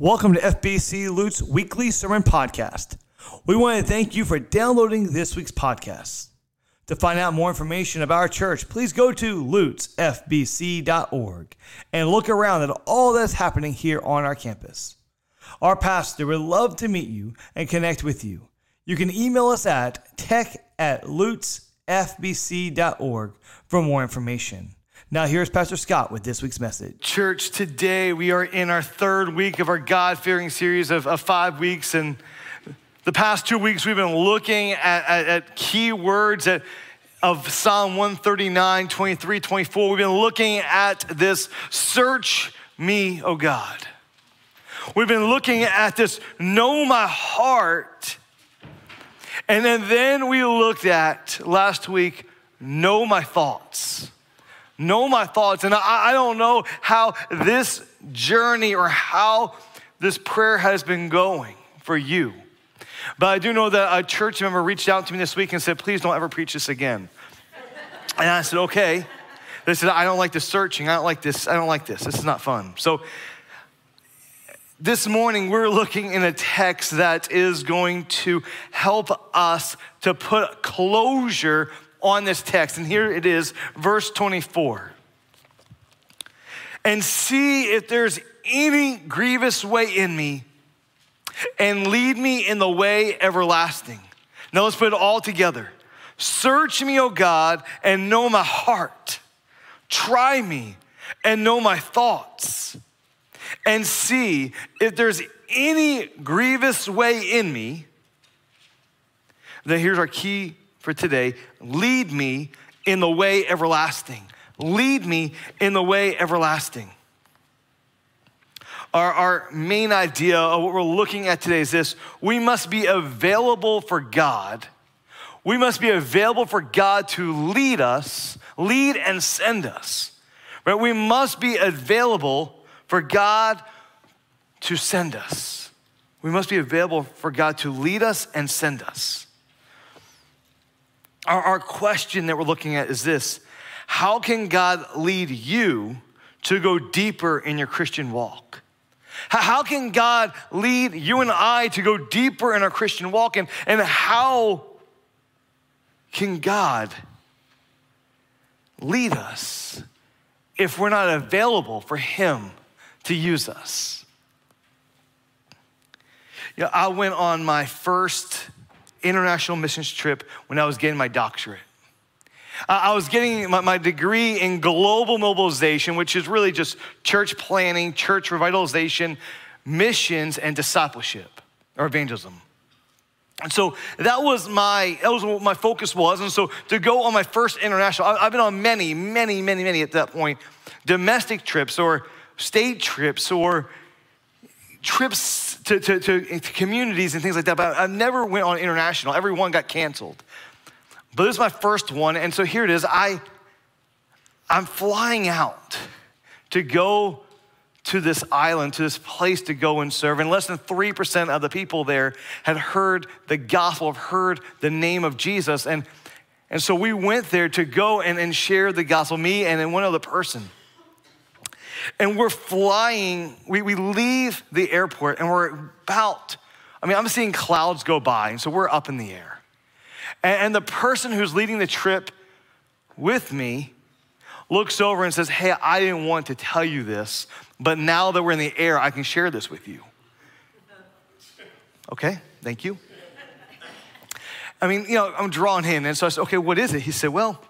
Welcome to FBC Lutz weekly sermon podcast. We want to thank you for downloading this week's podcast. To find out more information about our church, please go to lutzfbc.org and look around at all that's happening here on our campus. Our pastor would love to meet you and connect with you. You can email us at tech at lutzfbc.org for more information. Now, here's Pastor Scott with this week's message. Church, today we are in our third week of our God fearing series of, of, five weeks. And the past two weeks, we've been looking at, at, at key words at, of Psalm 139, 23, 24. We've been looking at this search me, O God. We've been looking at this know my heart. And then, then we looked at last week, know my thoughts know my thoughts. And I, I don't know how this journey or how this prayer has been going for you. But I do know that a church member reached out to me this week and said, please don't ever preach this again. And I said, okay. They said, I don't like this searching. I don't like this. I don't like this. This is not fun. So this morning, we're looking in a text that is going to help us to put closure on this text. And here it is, verse 24. And see if there's any grievous way in me, and lead me in the way everlasting. Now let's put it all together. Search me, O God, and know my heart. Try me and know my thoughts, and see if there's any grievous way in me. Then here's our key for today lead me in the way everlasting. Lead me in the way everlasting. Our, our main idea of what we're looking at today is this we must be available for God. We must be available for God to lead us, lead and send us. Right? We must be available for God to send us. We must be available for God to lead us and send us. Our, our question that we're looking at is this How can God lead you to go deeper in your Christian walk? How can God lead you and I to go deeper in our Christian walk? And, and how can God lead us if we're not available for Him to use us? You know, I went on my first international missions trip when I was getting my doctorate. I was getting my, degree in global mobilization, which is really just church planting, church revitalization, missions, and discipleship or evangelism. And so that was my that was what my focus was. And so to go on my first international, I've been on many, many, many, many at that point, domestic trips or state trips or trips to, to, to, communities and things like that, but I never went on international. Every one got canceled. But this is my first one, and so here it is. I, I'm flying out to go to this island, to this place to go and serve. And less than 3% of the people there had heard the gospel, have heard the name of Jesus. And, and so we went there to go and, and share the gospel, me and then one other person. And we're flying, we, we leave the airport and we're about, I mean, I'm seeing clouds go by, and so we're up in the air. And, and the person who's leading the trip with me looks over and says, Hey, I didn't want to tell you this, but now that we're in the air, I can share this with you. Okay, thank you. I mean, you know, I'm drawing him. And so I said, Okay, what is it? He said, Well,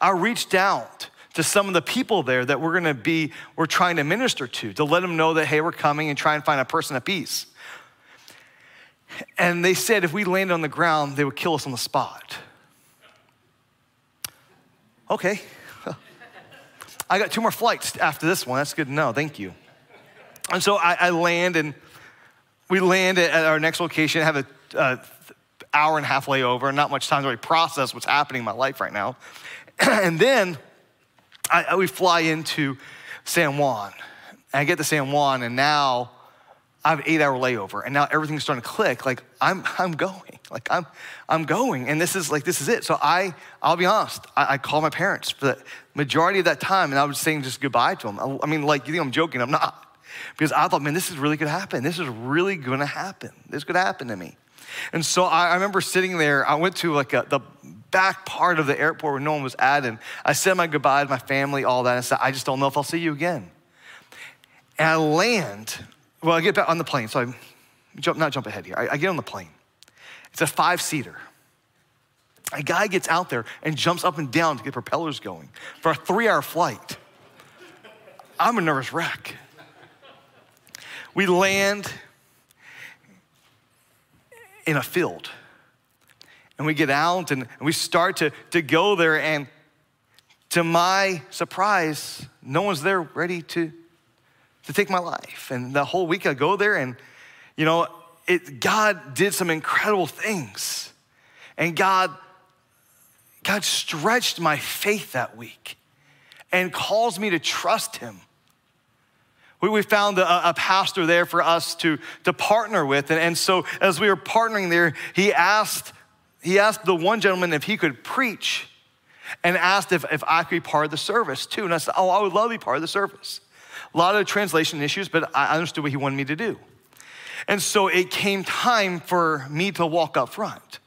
I reached out to some of the people there that we're gonna be, we're trying to minister to, to let them know that, hey, we're coming and try and find a person of peace. And they said if we landed on the ground, they would kill us on the spot. Okay. I got two more flights after this one. That's good to know. Thank you. And so I, I land and we land at our next location, have a hour and a half layover, not much time to really process what's happening in my life right now. and then I, we fly into San Juan. And I get to San Juan, and now I have an eight hour layover, and now everything's starting to click. Like, I'm, I'm going. Like, I'm, I'm going. And this is like, this is it. So I, I'll be honest, I, I called my parents for the majority of that time, and I was saying just goodbye to them. I, I mean, like, you think I'm joking? I'm not. because I thought, man, this is really to happen. This is really to happen. This could happen to me. And so I, I remember sitting there. I went to like a, the back part of the airport where no one was at, and I said my goodbye to my family, all that. And I said, I just don't know if I'll see you again. And I land. Well, I get back on the plane. So I jump, not jump ahead here. I, I get on the plane. It's a five seater. A guy gets out there and jumps up and down to get propellers going for a three hour flight. I'm a nervous wreck. We land in a field and we get out and we start to, to go there. And to my surprise no one's there ready to, to take my life. And the whole week i go there and you know it, god did some incredible things. And god god stretched my faith that week and calls me to trust him. We, we found a, a, pastor there for us to, to partner with. And, and so as we were partnering there, he asked, he asked the one gentleman if he could preach and asked if, if I could be part of the service too. And I said, Oh, I would love to be part of the service. A lot of translation issues, but I understood what he wanted me to do. And so it came time for me to walk up front.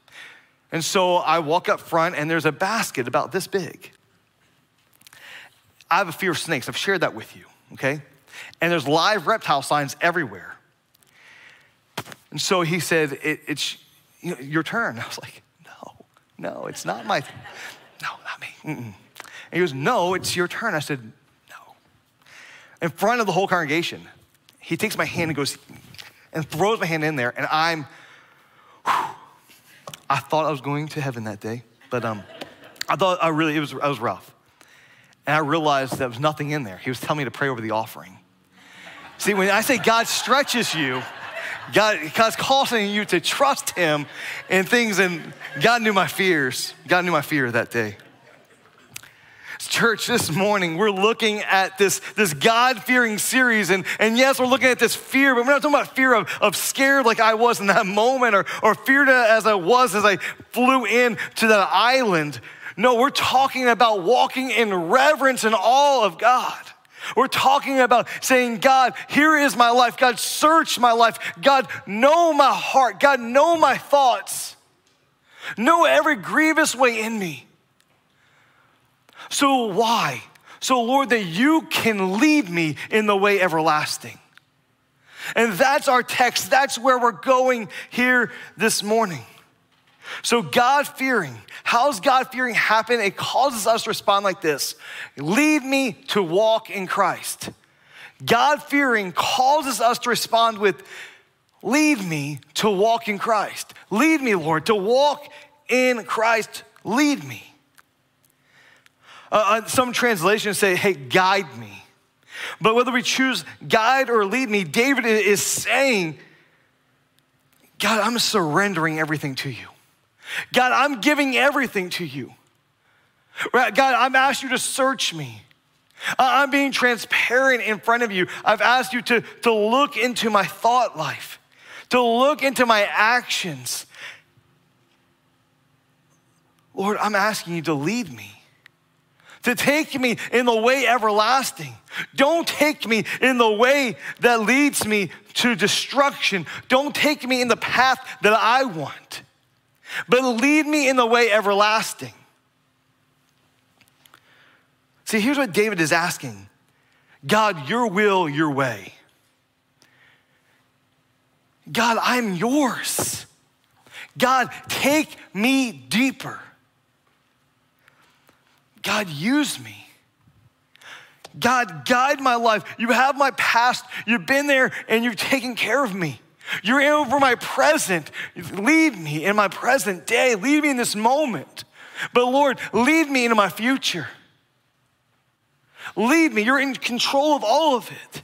And so I walk up front, and there's a basket about this big. I have a fear of snakes. I've shared that with you, okay? and there's live reptile signs everywhere. And so he said, it, It's your turn. I was like, No, no, it's not my, no, not me. Mm-mm. And he goes, No, it's your turn. I said, No. In front of the whole congregation, he takes my hand and goes, and throws my hand in there, and I'm, whew, I thought I was going to heaven that day, but um, I thought I really, it was, I was rough. And I realized there was nothing in there. He was telling me to pray over the offering. See, when I say God stretches you, God, God's causing you to trust Him in things, and God knew my fears. God knew my fear that day. Church, this morning we're looking at this, this God fearing series, and, and yes, we're looking at this fear, but we're not talking about fear of, of scared like I was in that moment or, or feared as I was as I flew in to that island. No, we're talking about walking in reverence and awe of God. We're talking about saying, God, here is my life. God, search my life. God, know my heart. God, know my thoughts. Know every grievous way in me. So, why? So, Lord, that you can lead me in the way everlasting. And that's our text. That's where we're going here this morning. So, God fearing, how's God fearing happen? It causes us to respond like this Lead me to walk in Christ. God fearing causes us to respond with, Lead me to walk in Christ. Lead me, Lord, to walk in Christ. Lead me. Uh, uh some translations say, Hey, guide me. But whether we choose guide or lead me, David is saying, God, I'm surrendering everything to you. God, I'm giving everything to you. God, I'm asking you to search me. I'm being transparent in front of you. I've asked you to, to look into my thought life, to look into my actions. Lord, I'm asking you to lead me, to take me in the way everlasting. Don't take me in the way that leads me to destruction. Don't take me in the path that I want but lead me in the way everlasting. See, here's what David is asking God, your will, your way. God, I'm yours. God, take me deeper. God, use me. God, guide my life. You have my past. You've been there and you've taken care of me. You're over my present. Lead me in my present day. Lead me in this moment. But Lord, lead me into my future. Lead me. You're in control of all of it.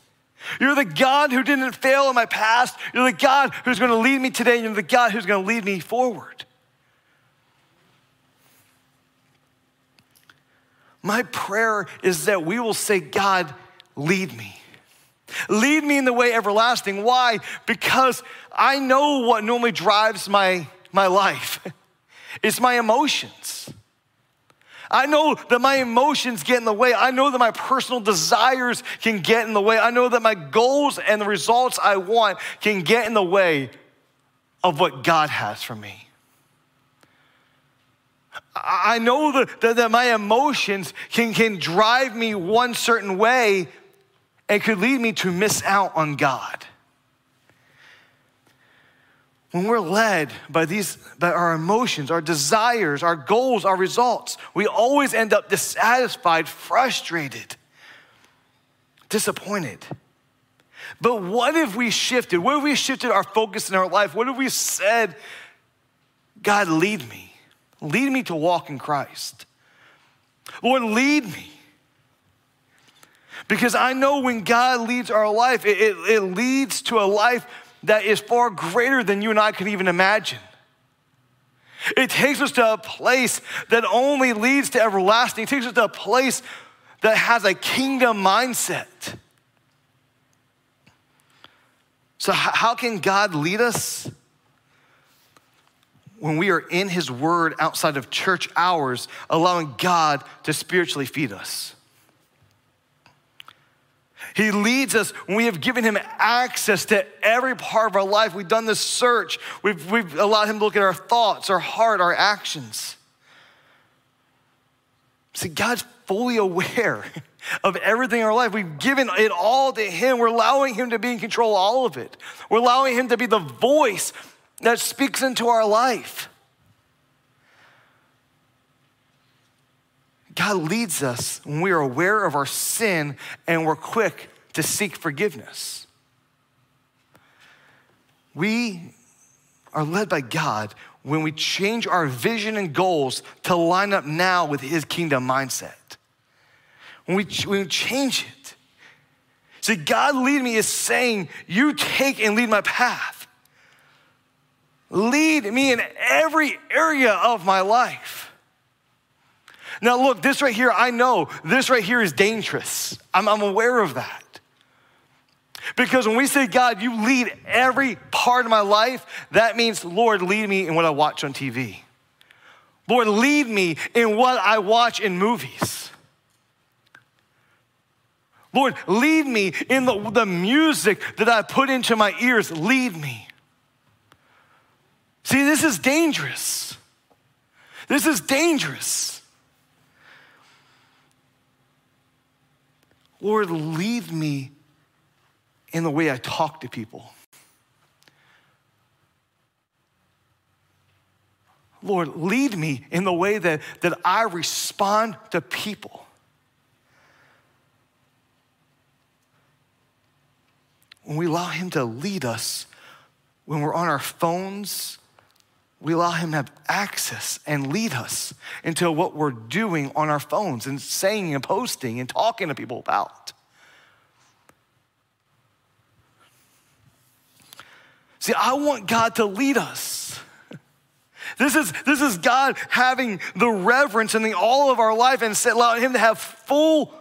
You're the God who didn't fail in my past. You're the God who's going to lead me today. You're the God who's going to lead me forward. My prayer is that we will say, God, lead me. Lead me in the way everlasting. Why? Because I know what normally drives my, my life. It's my emotions. I know that my emotions get in the way. I know that my personal desires can get in the way. I know that my goals and the results I want can get in the way of what God has for me. I know that, that, that my emotions can, can drive me one certain way and could lead me to miss out on God. When we're led by these, by our emotions, our desires, our goals, our results, we always end up dissatisfied, frustrated, disappointed. But what if we shifted? What if we shifted our focus in our life? What if we said, God, lead me? Lead me to walk in Christ. Lord, lead me. Because I know when God leads our life, it, it, it leads to a life that is far greater than you and I can even imagine. It takes us to a place that only leads to everlasting. It takes us to a place that has a kingdom mindset. So, how can God lead us? When we are in His Word outside of church hours, allowing God to spiritually feed us. He leads us when we have given Him access to every part of our life. We've done this search, we've, we've allowed Him to look at our thoughts, our heart, our actions. See, God's fully aware of everything in our life. We've given it all to Him. We're allowing Him to be in control of all of it. We're allowing Him to be the voice that speaks into our life. God leads us when we are aware of our sin and we're quick to seek forgiveness. We are led by God when we change our vision and goals to line up now with His kingdom mindset. When we, when we change it. See, God lead me is saying, You take and lead my path. Lead me in every area of my life. Now, look, this right here, I know this right here is dangerous. I'm, I'm aware of that. Because when we say, God, you lead every part of my life, that means, Lord, lead me in what I watch on TV. Lord, lead me in what I watch in movies. Lord, lead me in the, the music that I put into my ears. Lead me. See, this is dangerous. This is dangerous. Lord, lead me in the way I talk to people. Lord, lead me in the way that, that I respond to people. When we allow Him to lead us, when we're on our phones, we allow Him to have access and lead us into what we're doing on our phones and saying and posting and talking to people about. See, I want God to lead us. This is, this is God having the reverence in the all of our life and allowing Him to have full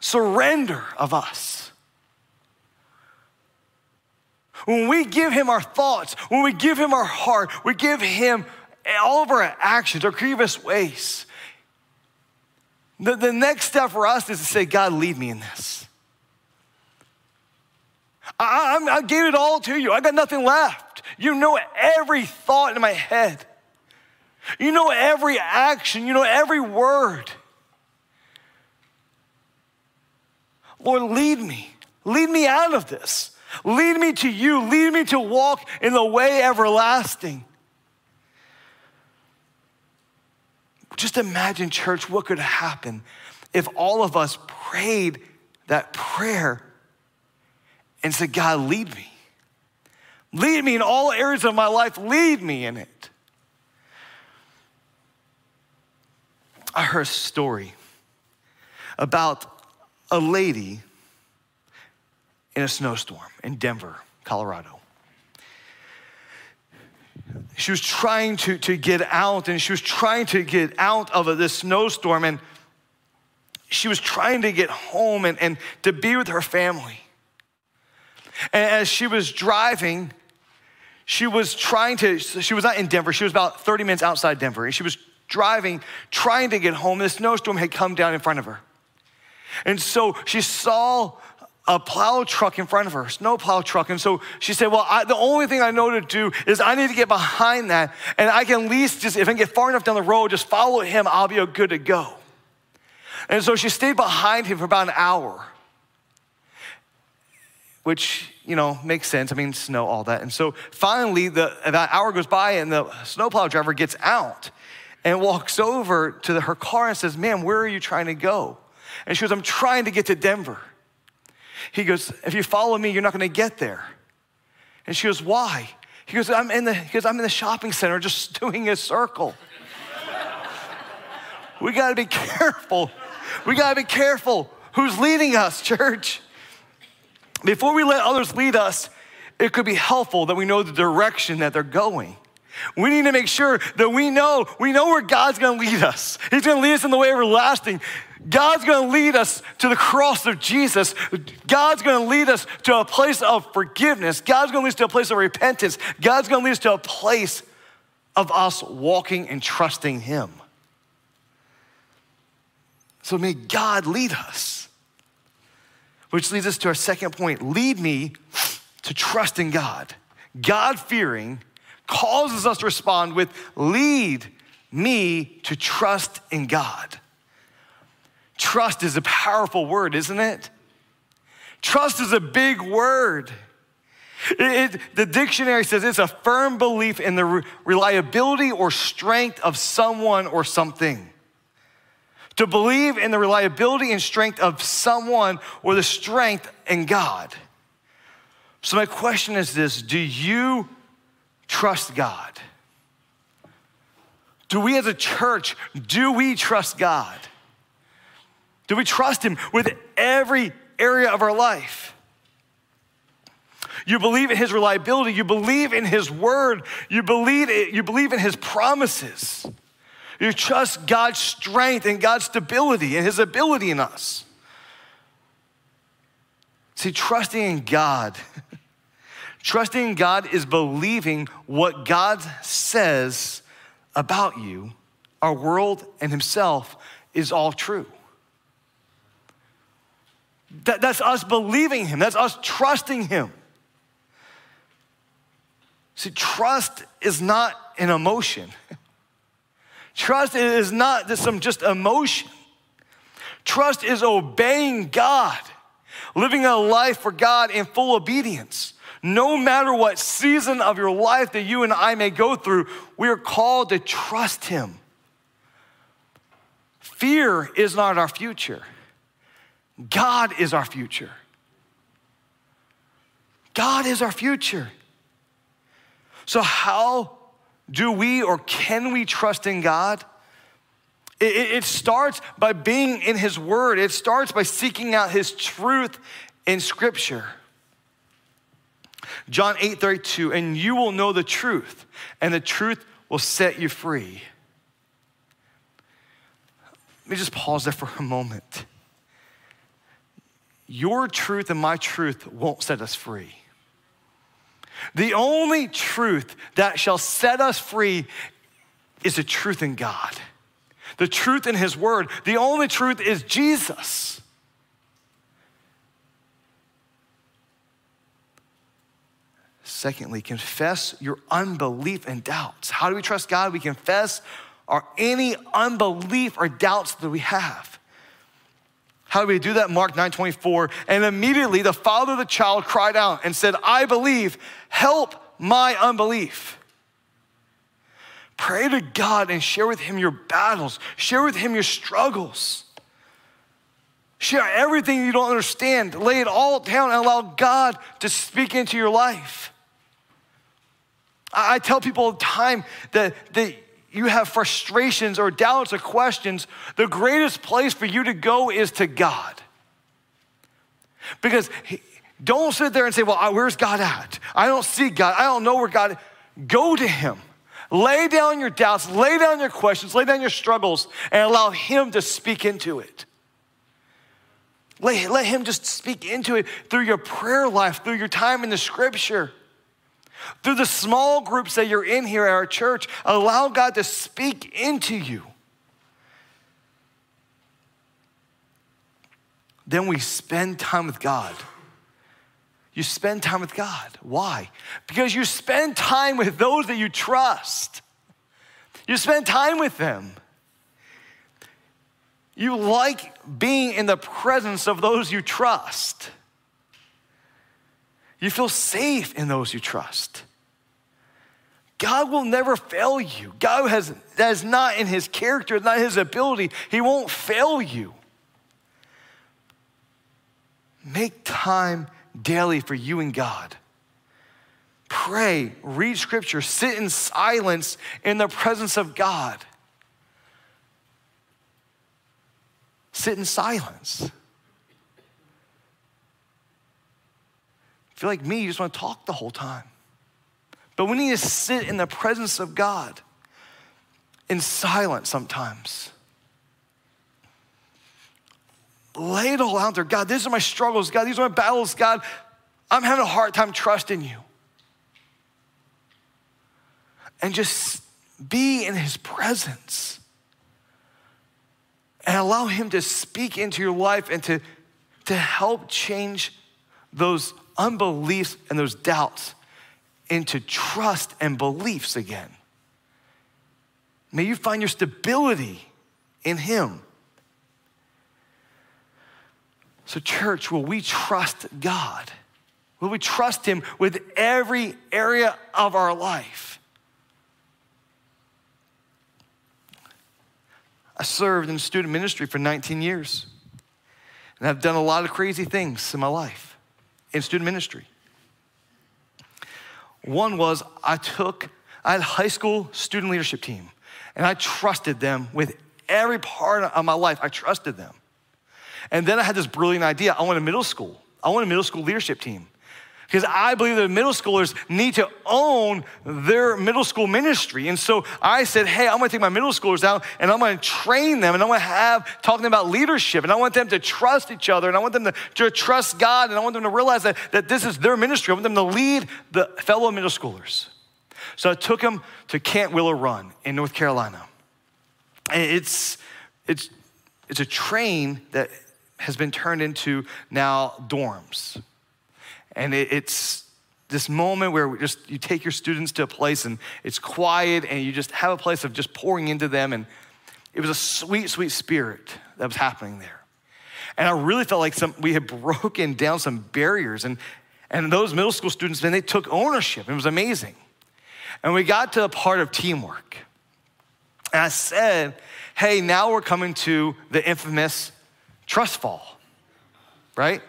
surrender of us. When we give Him our thoughts, when we give Him our heart, we give Him all of our actions, our grievous ways. The, the next step for us is to say, God, lead me in this. I, I, I gave it all to you. I got nothing left. You know every thought in my head. You know every action. You know every word. Lord, lead me. Lead me out of this. Lead me to you. Lead me to walk in the way everlasting. Just imagine, church, what could happen if all of us prayed that prayer and said, God, lead me. Lead me in all areas of my life, lead me in it. I heard a story about a lady in a snowstorm in Denver, Colorado. She was trying to, to get out and she was trying to get out of this snowstorm and she was trying to get home and, and to be with her family. And as she was driving, she was trying to, she was not in Denver, she was about 30 minutes outside Denver, and she was driving, trying to get home. The snowstorm had come down in front of her. And so she saw a plow truck in front of her, snow plow truck. And so she said, Well, I, the only thing I know to do is I need to get behind that. And I can at least just, if I get far enough down the road, just follow him, I'll be good to go. And so she stayed behind him for about an hour, which, you know, makes sense. I mean, snow, all that. And so finally, the, that hour goes by and the snowplow driver gets out and walks over to the, her car and says, Ma'am, where are you trying to go? And she goes, I'm trying to get to Denver. He goes, If you follow me, you're not going to get there. And she goes, Why? He goes, I'm in the, he goes, I'm in the shopping center just doing a circle. we got to be careful. We got to be careful who's leading us, church. Before we let others lead us, it could be helpful that we know the direction that they're going. We need to make sure that we know, we know where God's gonna lead us. He's gonna lead us in the way everlasting. God's gonna lead us to the cross of Jesus. God's gonna lead us to a place of forgiveness. God's gonna lead us to a place of repentance. God's gonna lead us to a place of us walking and trusting Him. So may God lead us. Which leads us to our second point lead me to trust in God. God fearing causes us to respond with lead me to trust in God. Trust is a powerful word, isn't it? Trust is a big word. It, it, the dictionary says it's a firm belief in the re- reliability or strength of someone or something. To believe in the reliability and strength of someone or the strength in God. So, my question is this Do you trust God? Do we as a church, do we trust God? Do we trust Him with every area of our life? You believe in His reliability, you believe in His word, you believe, it, you believe in His promises. You trust God's strength and God's stability and His ability in us. See, trusting in God Trusting in God is believing what God says about you, our world, and Himself is all true. That, that's us believing Him, that's us trusting Him. See, trust is not an emotion. Trust is not just some just emotion. Trust is obeying God, living a life for God in full obedience. No matter what season of your life that you and I may go through, we are called to trust Him. Fear is not our future, God is our future. God is our future. So, how do we or can we trust in God? It, it, starts by being in His Word, it starts by seeking out His truth in Scripture. John 8 32, and you will know the truth, and the truth will set you free. Let me just pause there for a moment. Your truth and my truth won't set us free. The only truth that shall set us free is the truth in God, the truth in His Word. The only truth is Jesus. Secondly, confess your unbelief and doubts. How do we trust God? We confess our any unbelief or doubts that we have. How do we do that? Mark 9 24. And immediately the father of the child cried out and said, I believe, help my unbelief. Pray to God and share with Him your battles, share with Him your struggles. Share everything you don't understand, lay it all down, and allow God to speak into your life. I tell people all the time that, that you have frustrations or doubts or questions, the greatest place for you to go is to God. Because don't sit there and say, Well, where's God at? I don't see God. I don't know where God is. Go to Him. Lay down your doubts, lay down your questions, lay down your struggles, and allow Him to speak into it. Let, let Him just speak into it through your prayer life, through your time in the scripture. Through the small groups that you're in here at our church, allow God to speak into you. Then we spend time with God. You spend time with God. Why? Because you spend time with those that you trust. You spend time with them. You like being in the presence of those you trust. You feel safe in those you trust. God will never fail you. God has that is not in his character, not his ability. He won't fail you. Make time daily for you and God. Pray, read scripture, sit in silence in the presence of God. Sit in silence. If you're like me, you just want to talk the whole time. But we need to sit in the presence of God in silence sometimes. Lay it all out there. God, these are my struggles. God, these are my battles. God, I'm having a hard time trusting you. And just be in his presence and allow him to speak into your life and to, to help change those unbeliefs and those doubts into trust and beliefs again. May you find your stability in him. So, church, will we trust God? Will we trust Him with every area of our life? I served in student ministry for 19 years, and I've done a lot of crazy things in my life in student ministry. One was I took, I had a high school student leadership team, and I trusted them with every part of my life. I trusted them. And then I had this brilliant idea. I want a middle school. I want a middle school leadership team. Because I believe that middle schoolers need to own their middle school ministry. And so I said, hey, I'm gonna take my middle schoolers out and I'm gonna train them and I'm gonna have talking about leadership and I want them to trust each other and I want them to, to trust God and I want them to realize that, that this is their ministry. I want them to lead the fellow middle schoolers. So I took them to Camp Willow Run in North Carolina. And it's, it's, it's a train that has been turned into now dorms. And it, it's this moment where just you take your students to a place and it's quiet and you just have a place of just pouring into them. And it was a sweet, sweet spirit that was happening there. And I really felt like some, we had broken down some barriers. And, and those middle school students, man, they took ownership. It was amazing. And we got to a part of teamwork. And I said, hey, now we're coming to the infamous trust fall, right?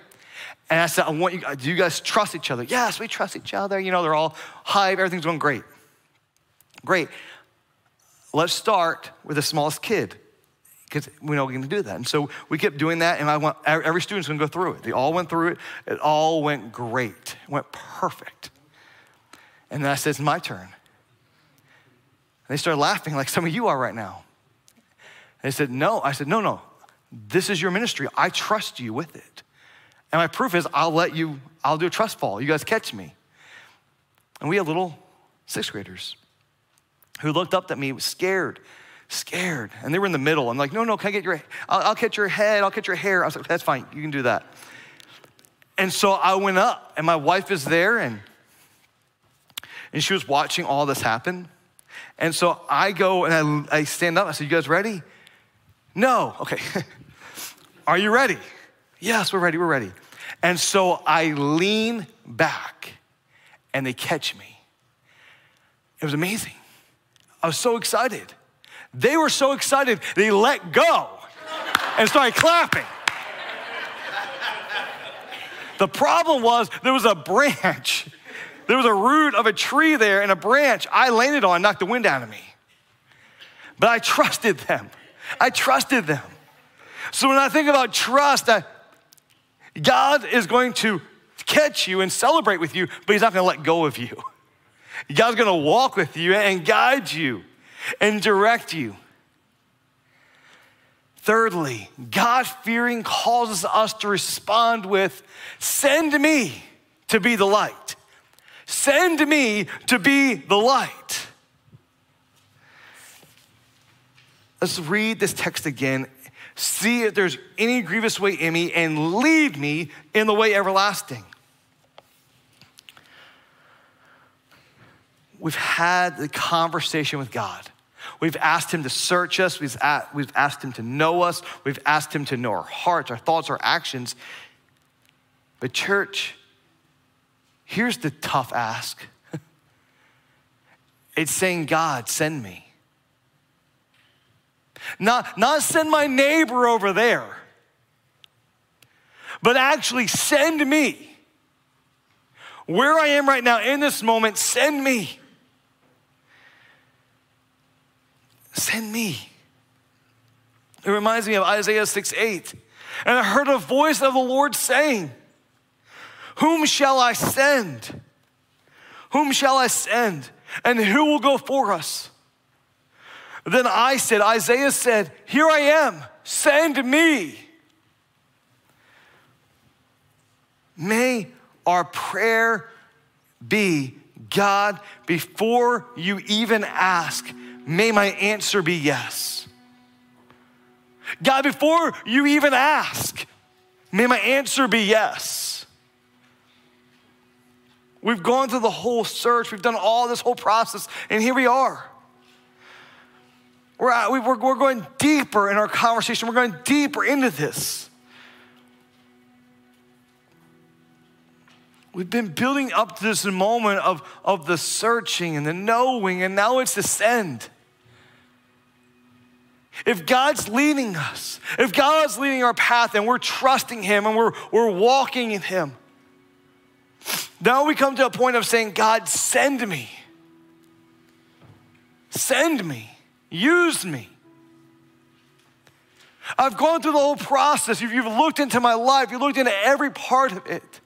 And I said, I want you, uh, do you guys trust each other? Yes, we trust each other. You know, they're all high, everything's going great. Great. Let's start with the smallest kid because we know going to do that. And so we kept doing that, and I want every student's going to go through it. They all went through it. It all went great. It went perfect. And then I said, It's my turn. And they started laughing like some of you are right now. They said, No. I said, No, no. This is your ministry. I trust you with it. And my proof is I'll let you, I'll do a trust fall. You guys catch me. And we had little sixth graders who looked up at me, scared, scared. And they were in the middle. I'm like, no, no, can I get your, I'll, I'll catch your head, I'll catch your hair. I was like, that's fine, you can do that. And so I went up, and my wife is there, and, and she was watching all this happen. And so I go and I, I stand up. I said, You guys ready? No. Okay. Are you ready? Yes, we're ready, we're ready. And so I lean back and they catch me. It was amazing. I was so excited. They were so excited, they let go and started clapping. The problem was there was a branch, there was a root of a tree there and a branch I landed on, knocked the wind out of me. But I trusted them. I trusted them. So when I think about trust, I, God is going to catch you and celebrate with you, but He's not going to let go of you. God's going to walk with you and guide you and direct you. Thirdly, God fearing causes us to respond with, Send me to be the light. Send me to be the light. Let's read this text again. See if there's any grievous way in me and lead me in the way everlasting. We've had the conversation with God. We've asked Him to search us. We've, we've asked Him to know us. We've asked Him to know our hearts, our thoughts, our actions. But, church, here's the tough ask it's saying, God, send me. Not, not send my neighbor over there, but actually send me. Where I am right now in this moment, send me. Send me. It reminds me of Isaiah 6 8. And I heard a voice of the Lord saying, Whom shall I send? Whom shall I send? And who will go for us? Then I said, Isaiah said, Here I am, send me. May our prayer be God, before you even ask, may my answer be yes. God, before you even ask, may my answer be yes. We've gone through the whole search, we've done all this whole process, and here we are. We're, uh, we're, we're going deeper in our conversation. We're going deeper into this. We've been building up to this moment of, of the searching and the knowing, and now it's the send. If God's leading us, if God's leading our path and we're trusting Him and we're, we're walking in Him, now we come to a point of saying, God, send me. Send me. Use me. I've gone through the whole process. You've looked into my life, you looked into every part of it.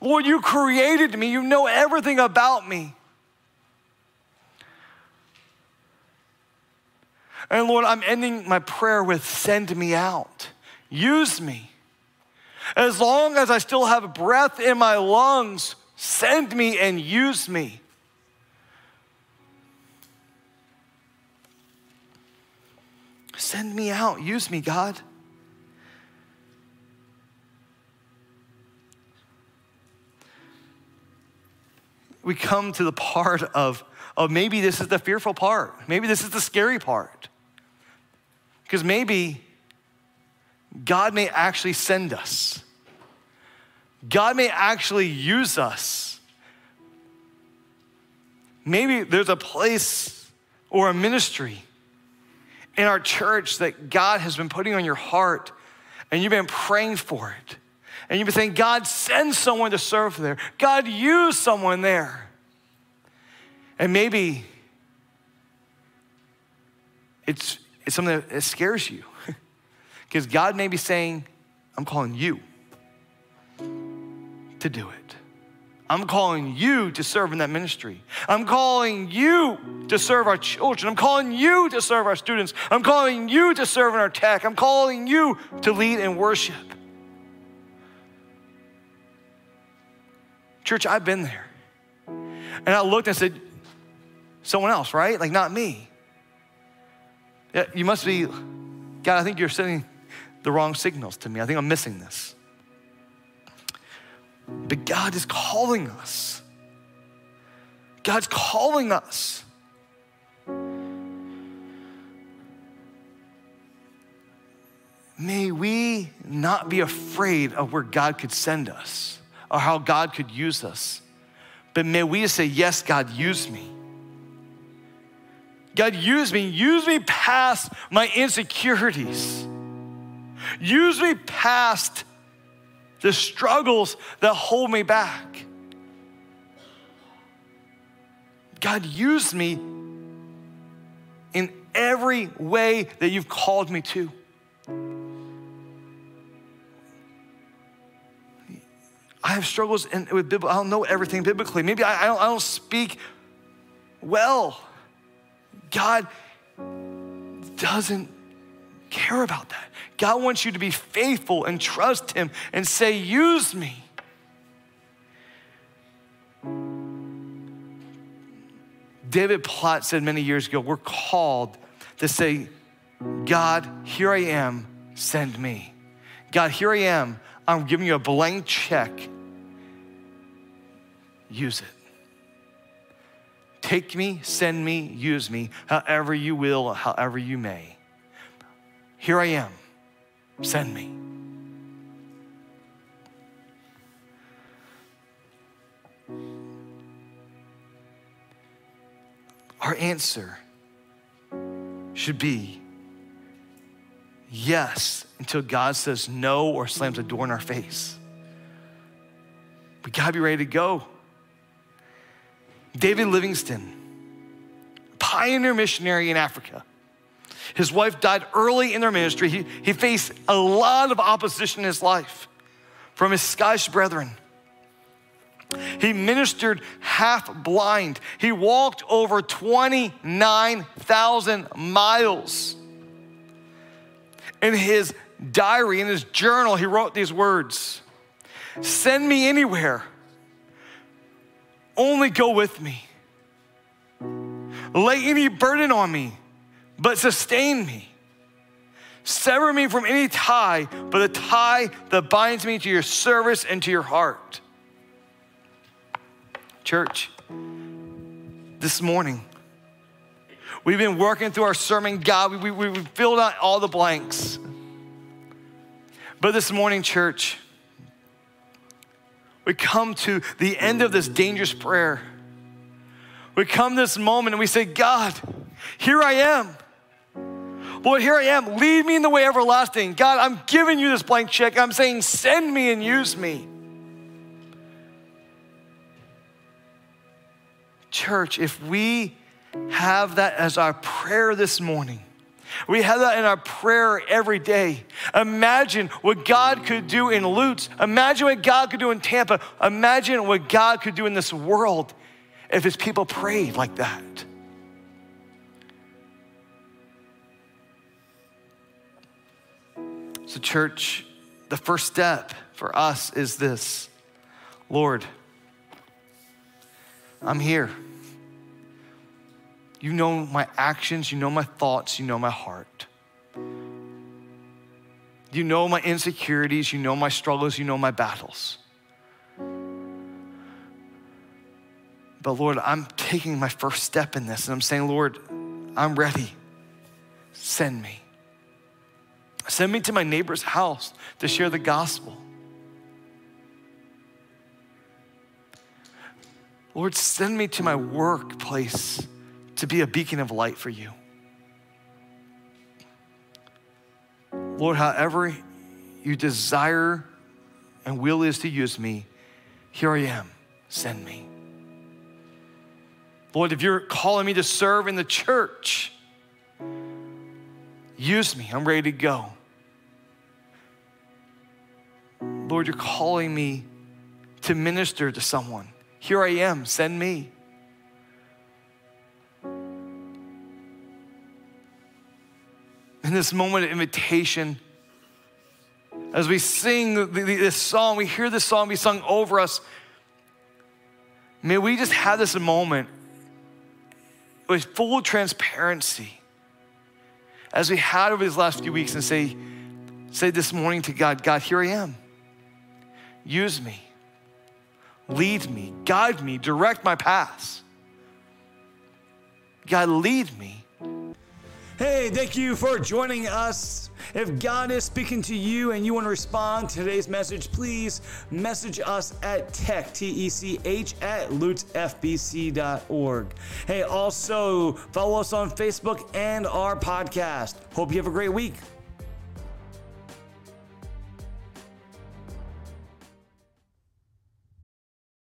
Lord, you created me. You know everything about me. And Lord, I'm ending my prayer with send me out. Use me. As long as I still have breath in my lungs, send me and use me. Send me out. Use me, God. We come to the part of, of maybe this is the fearful part. Maybe this is the scary part. Because maybe God may actually send us. God may actually use us. Maybe there's a place or a ministry in our church that God has been putting on your heart and you've been praying for it. And you've been saying, God, send someone to serve there. God, use someone there. And maybe it's, it's something that scares you. Because God may be saying, I'm calling you to do it. I'm calling you to serve in that ministry. I'm calling you to serve our children. I'm calling you to serve our students. I'm calling you to serve in our tech. I'm calling you to lead in worship. Church, I've been there. And I looked and said, someone else, right? Like, not me. You must be, God, I think you're sending the wrong signals to me. I think I'm missing this. But God is calling us. God's calling us. May we not be afraid of where God could send us or how God could use us. But may we say, Yes, God, use me. God, use me. Use me past my insecurities. Use me past the struggles that hold me back. God, use me in every way that you've called me to. I have struggles in, with Bible. I don't know everything biblically. Maybe I, I, don't, I don't speak well. God doesn't care about that. God wants you to be faithful and trust Him and say, Use me. David Platt said many years ago, we're called to say, God, here I am, send me. God, here I am, I'm giving you a blank check. Use it. Take me, send me, use me, however you will, however you may. Here I am send me. Our answer should be yes until God says no or slams a door in our face. We gotta be ready to go. David Livingstone, pioneer missionary in Africa. His wife died early in their ministry. He, he faced a lot of opposition in his life from his Scottish brethren. He ministered half blind. He walked over 29,000 miles. In his diary, in his journal, he wrote these words Send me anywhere, only go with me. Lay any burden on me, but sustain me. Sever me from any tie, but the tie that binds me to your service and to your heart. Church, this morning, we've been working through our sermon, God. We, we, we filled out all the blanks. But this morning, church, we come to the end of this dangerous prayer. We come this moment and we say, God, here I am. Lord, here I am. Lead me in the way everlasting. God, I'm giving you this blank check. I'm saying, send me and use me. Church, if we have that as our prayer this morning, we have that in our prayer every day. Imagine what God could do in Lutz. Imagine what God could do in Tampa. Imagine what God could do in this world if his people prayed like that. So, church, the first step for us is this Lord, I'm here. You know my actions, you know my thoughts, you know my heart. You know my insecurities, you know my struggles, you know my battles. But Lord, I'm taking my first step in this and I'm saying, Lord, I'm ready. Send me. Send me to my neighbor's house to share the gospel. Lord, send me to my workplace to be a beacon of light for you. Lord, however you desire and will is to use me, here I am. Send me. Lord, if you're calling me to serve in the church, use me. I'm ready to go. Lord, you're calling me to minister to someone. Here I am, send me. In this moment of invitation, as we sing this song, we hear this song be sung over us. May we just have this moment with full transparency as we had over these last few weeks and say, say this morning to God, God, here I am. Use me lead me, guide me, direct my paths. God, lead me. Hey, thank you for joining us. If God is speaking to you and you want to respond to today's message, please message us at tech, T-E-C-H, at lutzfbc.org. Hey, also follow us on Facebook and our podcast. Hope you have a great week.